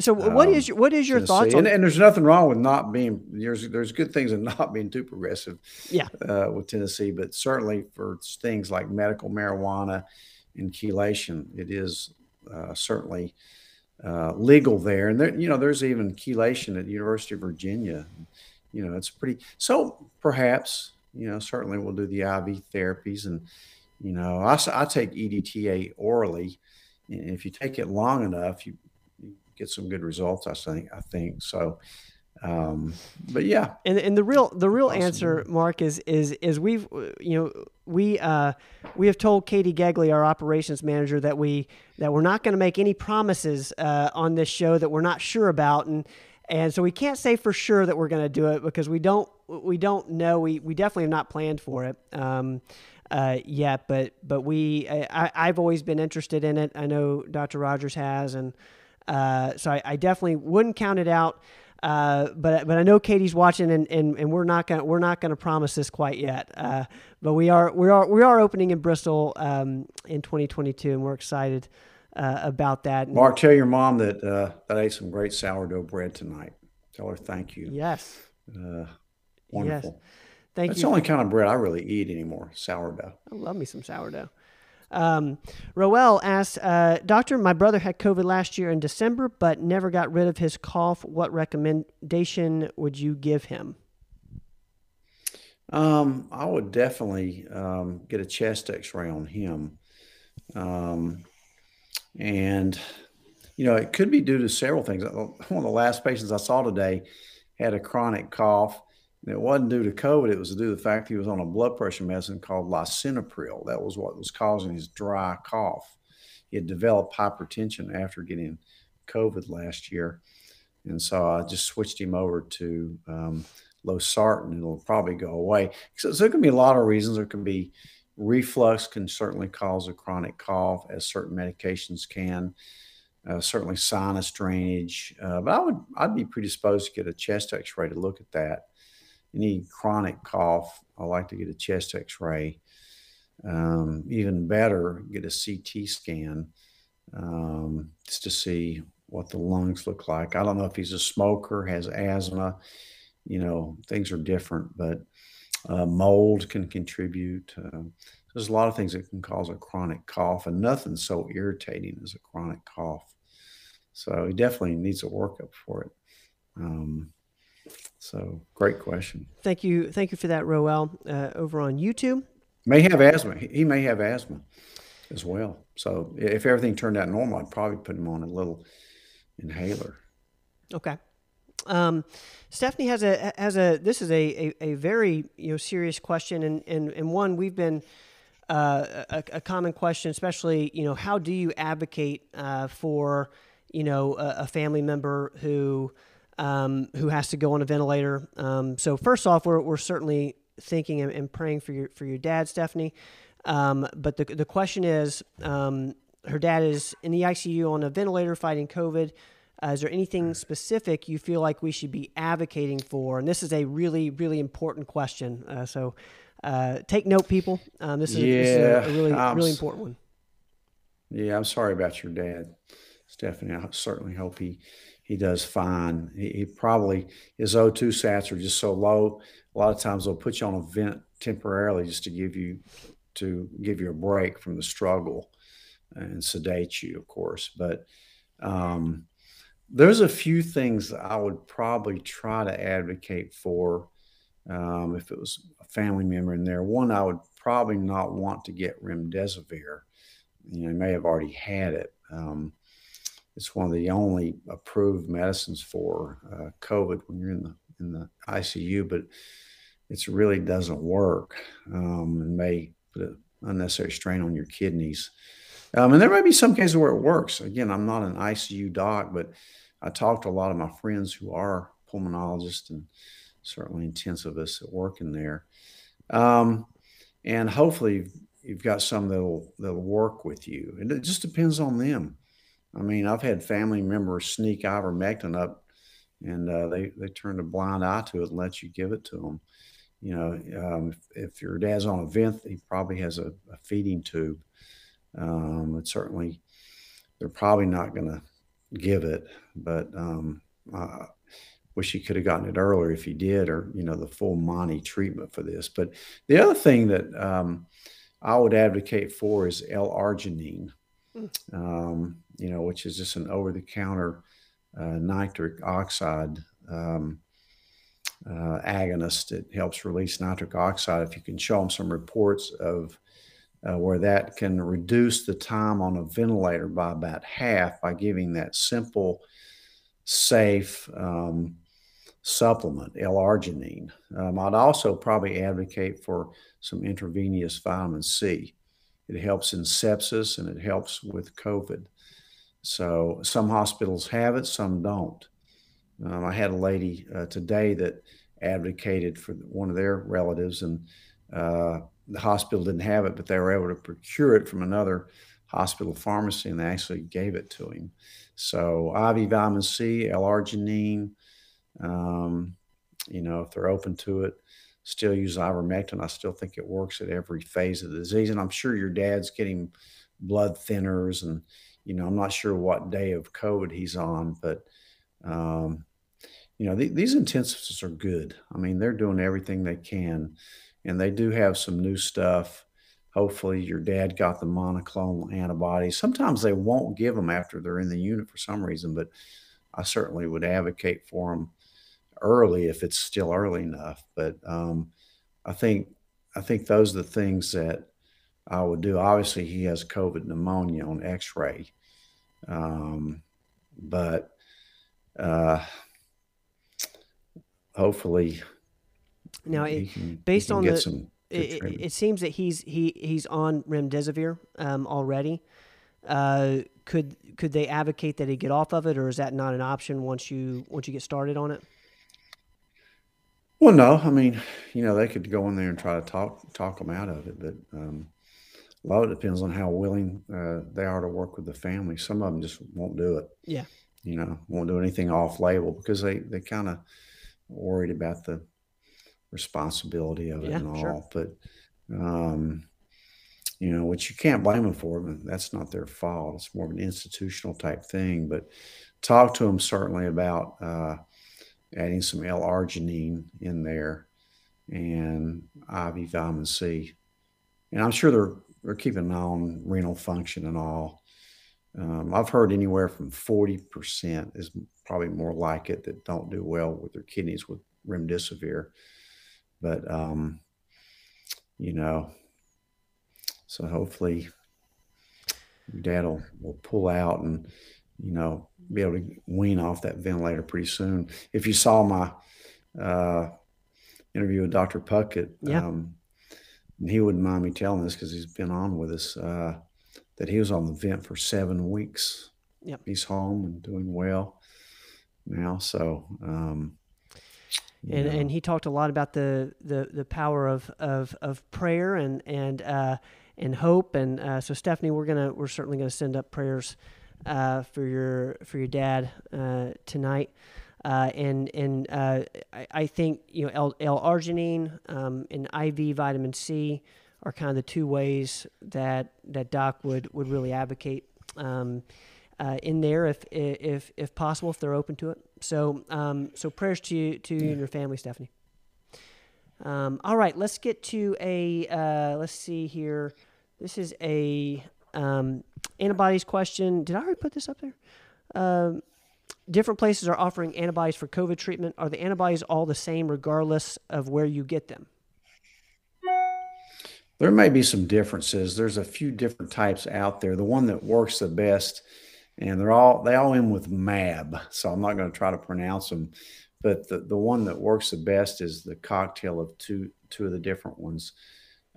So, what um, is your, what is your Tennessee. thoughts? On- and, and, there's nothing wrong with not being. There's there's good things in not being too progressive. Yeah. Uh, with Tennessee, but certainly for things like medical marijuana and chelation, it is certainly uh, legal there. And there, you know, there's even chelation at the University of Virginia. You know, it's pretty. So perhaps you know, certainly we'll do the IV therapies, and you know, I, I take EDTA orally. And if you take it long enough, you, you get some good results. I think. I think so. Um, but yeah, and and the real the real awesome. answer, Mark, is is is we've you know we uh, we have told Katie Gegley, our operations manager, that we that we're not going to make any promises uh, on this show that we're not sure about, and and so we can't say for sure that we're going to do it because we don't we don't know. We we definitely have not planned for it. Um, uh, yet, but but we I, I've always been interested in it. I know Dr. Rogers has, and uh, so I, I, definitely wouldn't count it out. Uh, but but I know Katie's watching, and, and, and we're not gonna we're not gonna promise this quite yet. Uh, but we are we are we are opening in Bristol um, in 2022, and we're excited uh, about that. Mark, tell your mom that uh, that I ate some great sourdough bread tonight. Tell her thank you. Yes. Uh, wonderful. Yes. Thank That's you. the only kind of bread I really eat anymore. Sourdough. I love me some sourdough. Um, Roel asked, uh, Doctor, my brother had COVID last year in December, but never got rid of his cough. What recommendation would you give him? Um, I would definitely um, get a chest X-ray on him, um, and you know it could be due to several things. One of the last patients I saw today had a chronic cough it wasn't due to COVID. It was due to the fact he was on a blood pressure medicine called lisinopril. That was what was causing his dry cough. He had developed hypertension after getting COVID last year. And so I just switched him over to um, losartan. It'll probably go away. So, so there can be a lot of reasons. There can be reflux can certainly cause a chronic cough, as certain medications can. Uh, certainly sinus drainage. Uh, but I would I'd be predisposed to get a chest X-ray to look at that any chronic cough, I like to get a chest x ray. Um, even better, get a CT scan um, just to see what the lungs look like. I don't know if he's a smoker, has asthma, you know, things are different, but uh, mold can contribute. Uh, there's a lot of things that can cause a chronic cough, and nothing so irritating as a chronic cough. So he definitely needs a workup for it. Um, so great question. Thank you. Thank you for that, Roel, uh, over on YouTube. May have asthma. He may have asthma as well. So if everything turned out normal, I'd probably put him on a little inhaler. Okay. Um, Stephanie has a has a this is a, a, a, very you know serious question and and, and one we've been uh, a, a, common question, especially you know how do you advocate uh, for you know a, a family member who um, who has to go on a ventilator. Um, so first off, we're, we're certainly thinking and, and, praying for your for your dad, Stephanie. Um, but the the question is, um, her dad is in the ICU on a ventilator fighting COVID. Uh, is there anything specific you feel like we should be advocating for? And this is a really really important question. Uh, so uh, take note, people. Um, this is, yeah, this is a, a really I'm, really important one. Yeah, I'm sorry about your dad, Stephanie. I certainly hope he he does fine. He, he, probably his O2 sats are just so low. A lot of times they'll put you on a vent temporarily just to give you to give you a break from the struggle and sedate you, of course. But um, there's a few things I would probably try to advocate for um, if it was a family member in there. One, I would probably not want to get remdesivir. You know, he may have already had it. Um, it's one of the only approved medicines for uh, COVID when you're in the in the ICU, but it really doesn't work um, and may put an unnecessary strain on your kidneys. Um, and there may be some cases where it works. Again, I'm not an ICU doc, but I talk to a lot of my friends who are pulmonologists and certainly intensivists that work in there. Um, and hopefully you've got some that'll that'll work with you. And it just depends on them I mean, I've had family members sneak ivermectin up, and uh, they they turn a blind eye to it and let you give it to them. You know, um, if, if, your dad's on a vent, he probably has a, a feeding tube. Um, certainly, they're probably not going to give it. But um, I wish he could have gotten it earlier if he did, or you know, the full Monty treatment for this. But the other thing that um, I would advocate for is L-arginine. Um, you know, which is just an over-the-counter uh, nitric oxide um, uh, agonist. It helps release nitric oxide. If you can show them some reports of uh, where that can reduce the time on a ventilator by about half by giving that simple, safe um, supplement, L-arginine. Um, I'd also probably advocate for some intravenous vitamin C. It helps in sepsis and it helps with COVID. So some hospitals have it, some don't. Um, I had a lady uh, today that advocated for one of their relatives, and uh, the hospital didn't have it, but they were able to procure it from another hospital pharmacy, and they actually gave it to him. So IV vitamin C, L-arginine, um, you know, if they're open to it, still use ivermectin. I still think it works at every phase of the disease, and I'm sure your dad's getting blood thinners and you know, I'm not sure what day of COVID he's on, but um, you know, th- these intensives are good. I mean, they're doing everything they can, and they do have some new stuff. Hopefully, your dad got the monoclonal antibodies. Sometimes they won't give them after they're in the unit for some reason, but I certainly would advocate for them early if it's still early enough. But um, I think I think those are the things that I would do. Obviously, he has COVID pneumonia on X-ray, um, but uh, hopefully, now it, can, based on the, it, it, seems that he's he he's on remdesivir um, already. Uh, could could they advocate that he get off of it, or is that not an option once you once you get started on it? Well, no. I mean, you know, they could go in there and try to talk talk them out of it, but um, a lot of it depends on how willing uh, they are to work with the family. Some of them just won't do it. Yeah. You know, won't do anything off label because they, they kind of worried about the responsibility of it yeah, and all. Sure. But, um, you know, which you can't blame them for. But that's not their fault. It's more of an institutional type thing. But talk to them certainly about uh, adding some L-arginine in there and IV vitamin C. And I'm sure they're we're keeping an eye on renal function and all. Um, I've heard anywhere from 40% is probably more like it that don't do well with their kidneys with remdesivir. But, um, you know, so hopefully dad will, will pull out and, you know, be able to wean off that ventilator pretty soon. If you saw my uh, interview with Dr. Puckett, yeah. um, and he wouldn't mind me telling this because he's been on with us, uh, that he was on the vent for seven weeks. Yep. He's home and doing well now. So, um, and, and he talked a lot about the, the, the power of, of, of prayer and, and, uh, and hope. And, uh, so Stephanie, we're going to, we're certainly going to send up prayers, uh, for your, for your dad, uh, tonight. Uh, and and uh, I, I, think you know L, L-arginine um, and IV vitamin C are kind of the two ways that that Doc would would really advocate um, uh, in there if if if possible if they're open to it. So um, so prayers to you to you and your family, Stephanie. Um, all right, let's get to a let's see here. This is a um, antibodies question. Did I already put this up there? Um, different places are offering antibodies for COVID treatment. Are the antibodies all the same regardless of where you get them? There may be some differences. There's a few different types out there. The one that works the best, and they're all they all end with MAB, so I'm not going to try to pronounce them. But the, the one that works the best is the cocktail of two two of the different ones,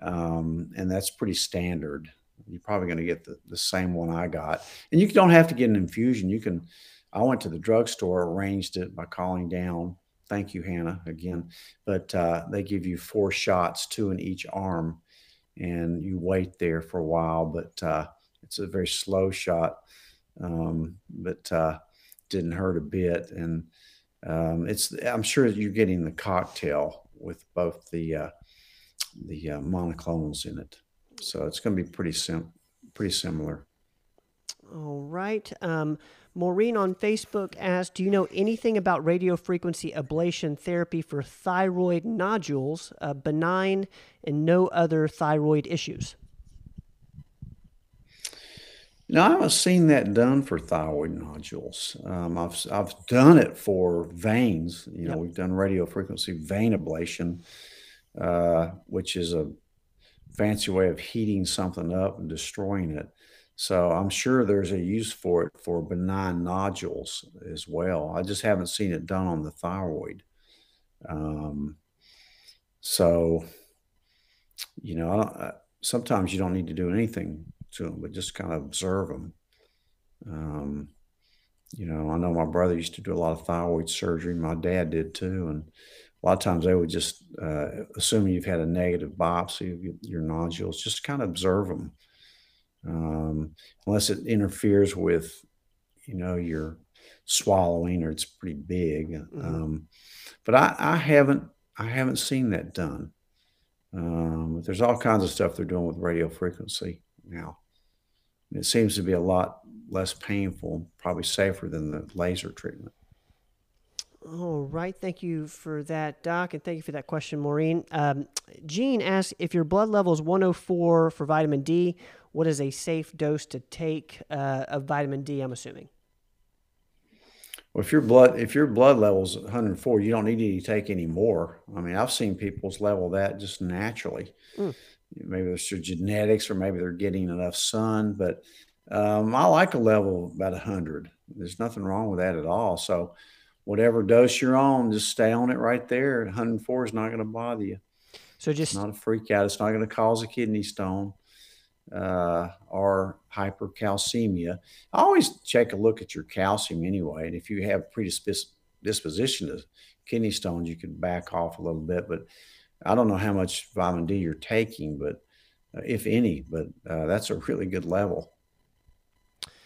um, and that's pretty standard. You're probably going to get the, the same one I got, and you don't have to get an infusion. You can I went to the drugstore, arranged it by calling down. Thank you, Hannah, again. But uh, they give you four shots, two in each arm, and you wait there for a while. But uh, it's a very slow shot. um, but uh, didn't hurt a bit. And um, it's I'm sure you're getting the cocktail with both the uh, the uh, monoclonals in it, so it's going to be pretty sim pretty similar. All right. Um, Maureen on Facebook asked, "Do you know anything about radio frequency ablation therapy for thyroid nodules, uh, benign and no other thyroid issues?" No, I haven't seen that done for thyroid nodules. Um, I've I've done it for veins. You know, yep. we've done radio frequency vein ablation, uh, which is a fancy way of heating something up and destroying it. So I'm sure there's a use for it for benign nodules as well. I just haven't seen it done on the thyroid. Um, so, you know, I, sometimes you don't need to do anything to them, but just kind of observe them. Um, you know, I know my brother used to do a lot of thyroid surgery. My dad did too, and a lot of times they would just, uh, assuming you've had a negative biopsy of your nodules, just kind of observe them, um, unless it interferes with, you know, your swallowing or it's pretty big. Mm-hmm. Um, but I, I, haven't, I haven't seen that done. Um, there's all kinds of stuff they're doing with radio frequency now. It seems to be a lot less painful, probably safer than the laser treatment. All right. Thank you for that, Doc, and thank you for that question, Maureen. Um, Jean asks if your blood level is 104 for vitamin D, what is a safe dose to take uh, of vitamin D? I'm assuming. Well, if your blood if your blood level is 104, you don't need to take any more. I mean, I've seen people's level that just naturally. Mm maybe it's their genetics or maybe they're getting enough sun. But um, I like a level about 100. There's nothing wrong with that at all. So, whatever dose you're on, just stay on it right there. 104 is not going to bother you. So, just it's not a freak out. It's not going to cause a kidney stone uh, or hypercalcemia. I always check a look at your calcium anyway. And if you have predisposition to kidney stones, you can back off a little bit. But I don't know how much vitamin D you're taking, but uh, if any, but uh, that's a really good level.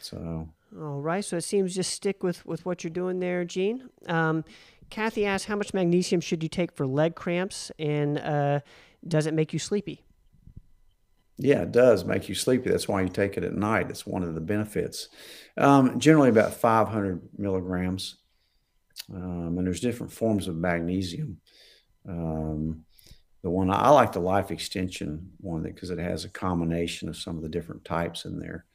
So. All right. So it seems just stick with, with what you're doing there, Gene. Um, Kathy asks, how much magnesium should you take for leg cramps, and uh, does it make you sleepy? Yeah, it does make you sleepy. That's why you take it at night. It's one of the benefits. Um, generally, about 500 milligrams, um, and there's different forms of magnesium. Um, the one I like the life extension one because it has a combination of some of the different types in there.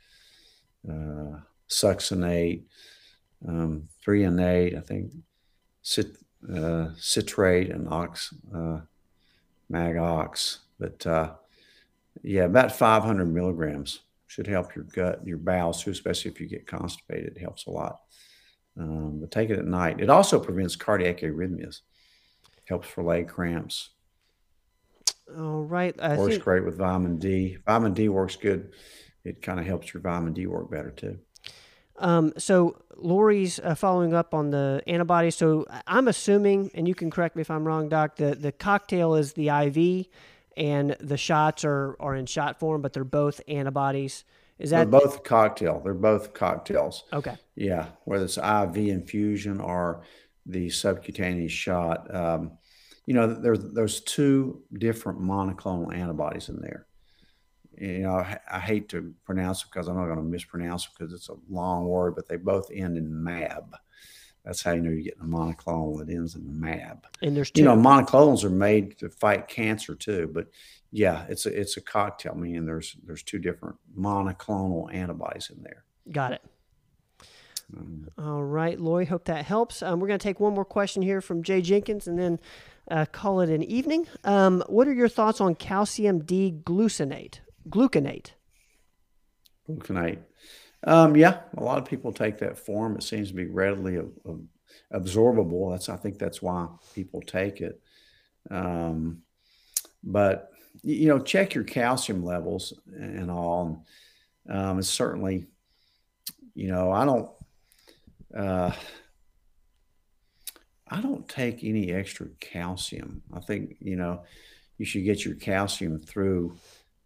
Uh, succinate, um, threonate, I think, cit, uh, citrate and ox, uh, magox. But uh, yeah, about 500 milligrams should help your gut, your bowels too, especially if you get constipated. It helps a lot. Um, but take it at night. It also prevents cardiac arrhythmias. Helps for leg cramps, all right. I works think, great with vitamin D. Vitamin D works good. It kind of helps your vitamin D work better too. Um, so Lori's uh, following up on the antibodies. So I'm assuming, and you can correct me if I'm wrong, Doc. The the cocktail is the IV, and the shots are are in shot form, but they're both antibodies. Is that they're both cocktail? They're both cocktails. Okay. Yeah, whether it's IV infusion or the subcutaneous shot. Um, you know, there's there's two different monoclonal antibodies in there. You know, I, I hate to pronounce it because I'm not going to mispronounce it because it's a long word, but they both end in MAB. That's how you know you're getting a monoclonal that ends in MAB. And there's two. You know, monoclonals are made to fight cancer too, but yeah, it's a it's a cocktail. Meaning there's there's two different monoclonal antibodies in there. Got it. Um, All right, Lori. Hope that helps. Um, we're going to take one more question here from Jay Jenkins, and then uh, call it an evening. Um, what are your thoughts on calcium D gluconate? Gluconate. Gluconate. Um, yeah, a lot of people take that form. It seems to be readily absorbable. That's I think that's why people take it. Um, but you know, check your calcium levels and all. And, um, it's certainly, you know, I don't. Uh, I don't take any extra calcium. I think, you know, you should get your calcium through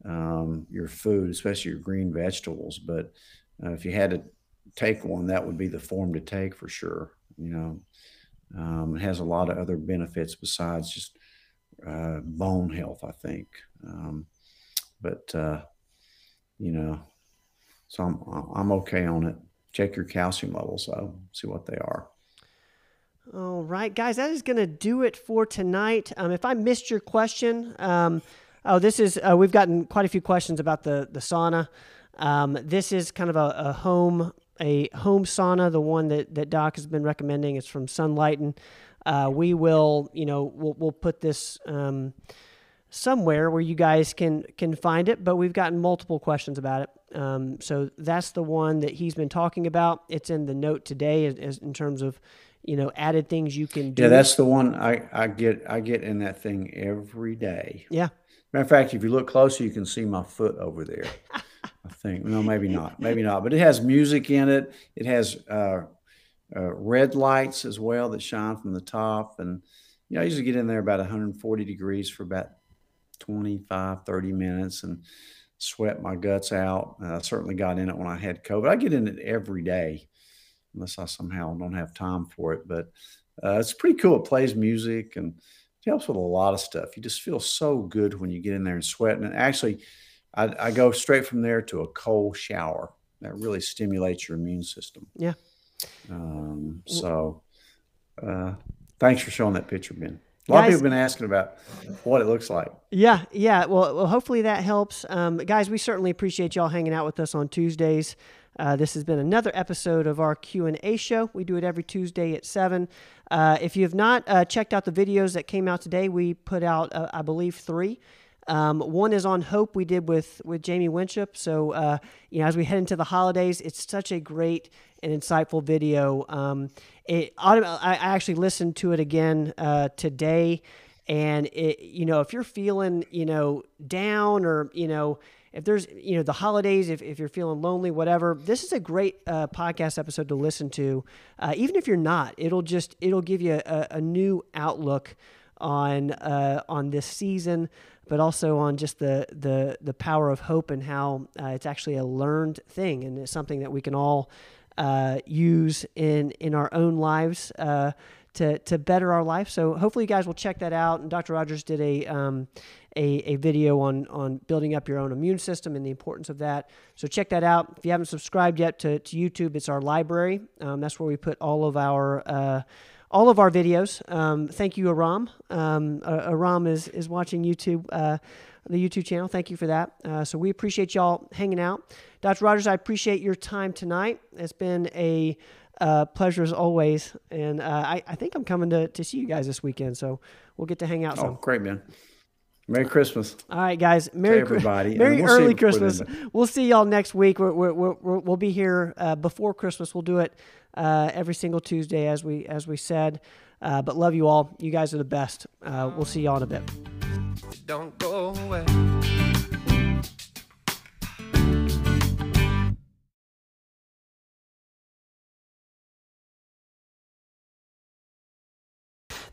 um, your food, especially your green vegetables. But uh, if you had to take one, that would be the form to take for sure. You know, um, it has a lot of other benefits besides just uh, bone health, I think. Um, but uh, you know, so I'm I'm okay on it. Check your calcium levels, though. See what they are. All right, guys, that is going to do it for tonight. Um, if I missed your question, um, oh, this is uh, we've gotten quite a few questions about the the sauna. Um, this is kind of a, a, home a home sauna. The one that that Doc has been recommending is from Sunlighten. Uh, we will, you know, we'll we'll put this um, somewhere where you guys can can find it. But we've gotten multiple questions about it. Um, so that's the one that he's been talking about. It's in the note today as, as in terms of you know added things you can do. Yeah, that's the one I, I get I get in that thing every day. Yeah. Matter of fact, if you look closer, you can see my foot over there. I think no, maybe not, maybe not. But it has music in it. It has uh, uh, red lights as well that shine from the top, and you know I usually get in there about 140 degrees for about 25, 30 minutes, and sweat my guts out. Uh, I certainly got in it when I had COVID. I get in it every day unless I somehow don't have time for it. But uh, it's pretty cool. It plays music and it helps with a lot of stuff. You just feel so good when you get in there and sweat. And actually, I, I go straight from there to a cold shower. That really stimulates your immune system. Yeah. Um, so, uh, thanks for showing that picture, Ben. A lot guys, of people have been asking about what it looks like. Yeah, yeah. Well, well hopefully that helps. Um, guys, we certainly appreciate y'all hanging out with us on Tuesdays. Uh, this has been another episode of our Q&A show. We do it every Tuesday at 7. Uh, if you have not uh, checked out the videos that came out today, we put out, uh, I believe, three. Um, one is on hope we did with with Jamie Winship. So uh, you know, as we head into the holidays, it's such a great and insightful video. Um, it I actually listened to it again uh, today, and it you know if you're feeling you know down or you know if there's you know the holidays if, if you're feeling lonely whatever this is a great uh, podcast episode to listen to uh, even if you're not it'll just it'll give you a, a new outlook on uh, on this season but also on just the the the power of hope and how uh, it's actually a learned thing and it's something that we can all uh, use in in our own lives uh, to to better our life. So hopefully you guys will check that out. And Dr. Rogers did a um, a, a video on on building up your own immune system and the importance of that. So check that out. If you haven't subscribed yet to, to YouTube, it's our library. Um, that's where we put all of our uh, all of our videos. Um, thank you, Aram. Um, Aram is is watching YouTube. Uh, the YouTube channel. Thank you for that. Uh, so we appreciate y'all hanging out. Dr. Rogers, I appreciate your time tonight. It's been a uh, pleasure as always. And uh, I, I, think I'm coming to, to see you guys this weekend. So we'll get to hang out. Oh, some. great, man. Merry Christmas. All right, guys. Merry everybody. Merry we'll early Christmas. We'll see y'all next week. we will be here uh, before Christmas. We'll do it uh, every single Tuesday, as we as we said. Uh, but love you all. You guys are the best. Uh, we'll see y'all in a bit. Don't go away.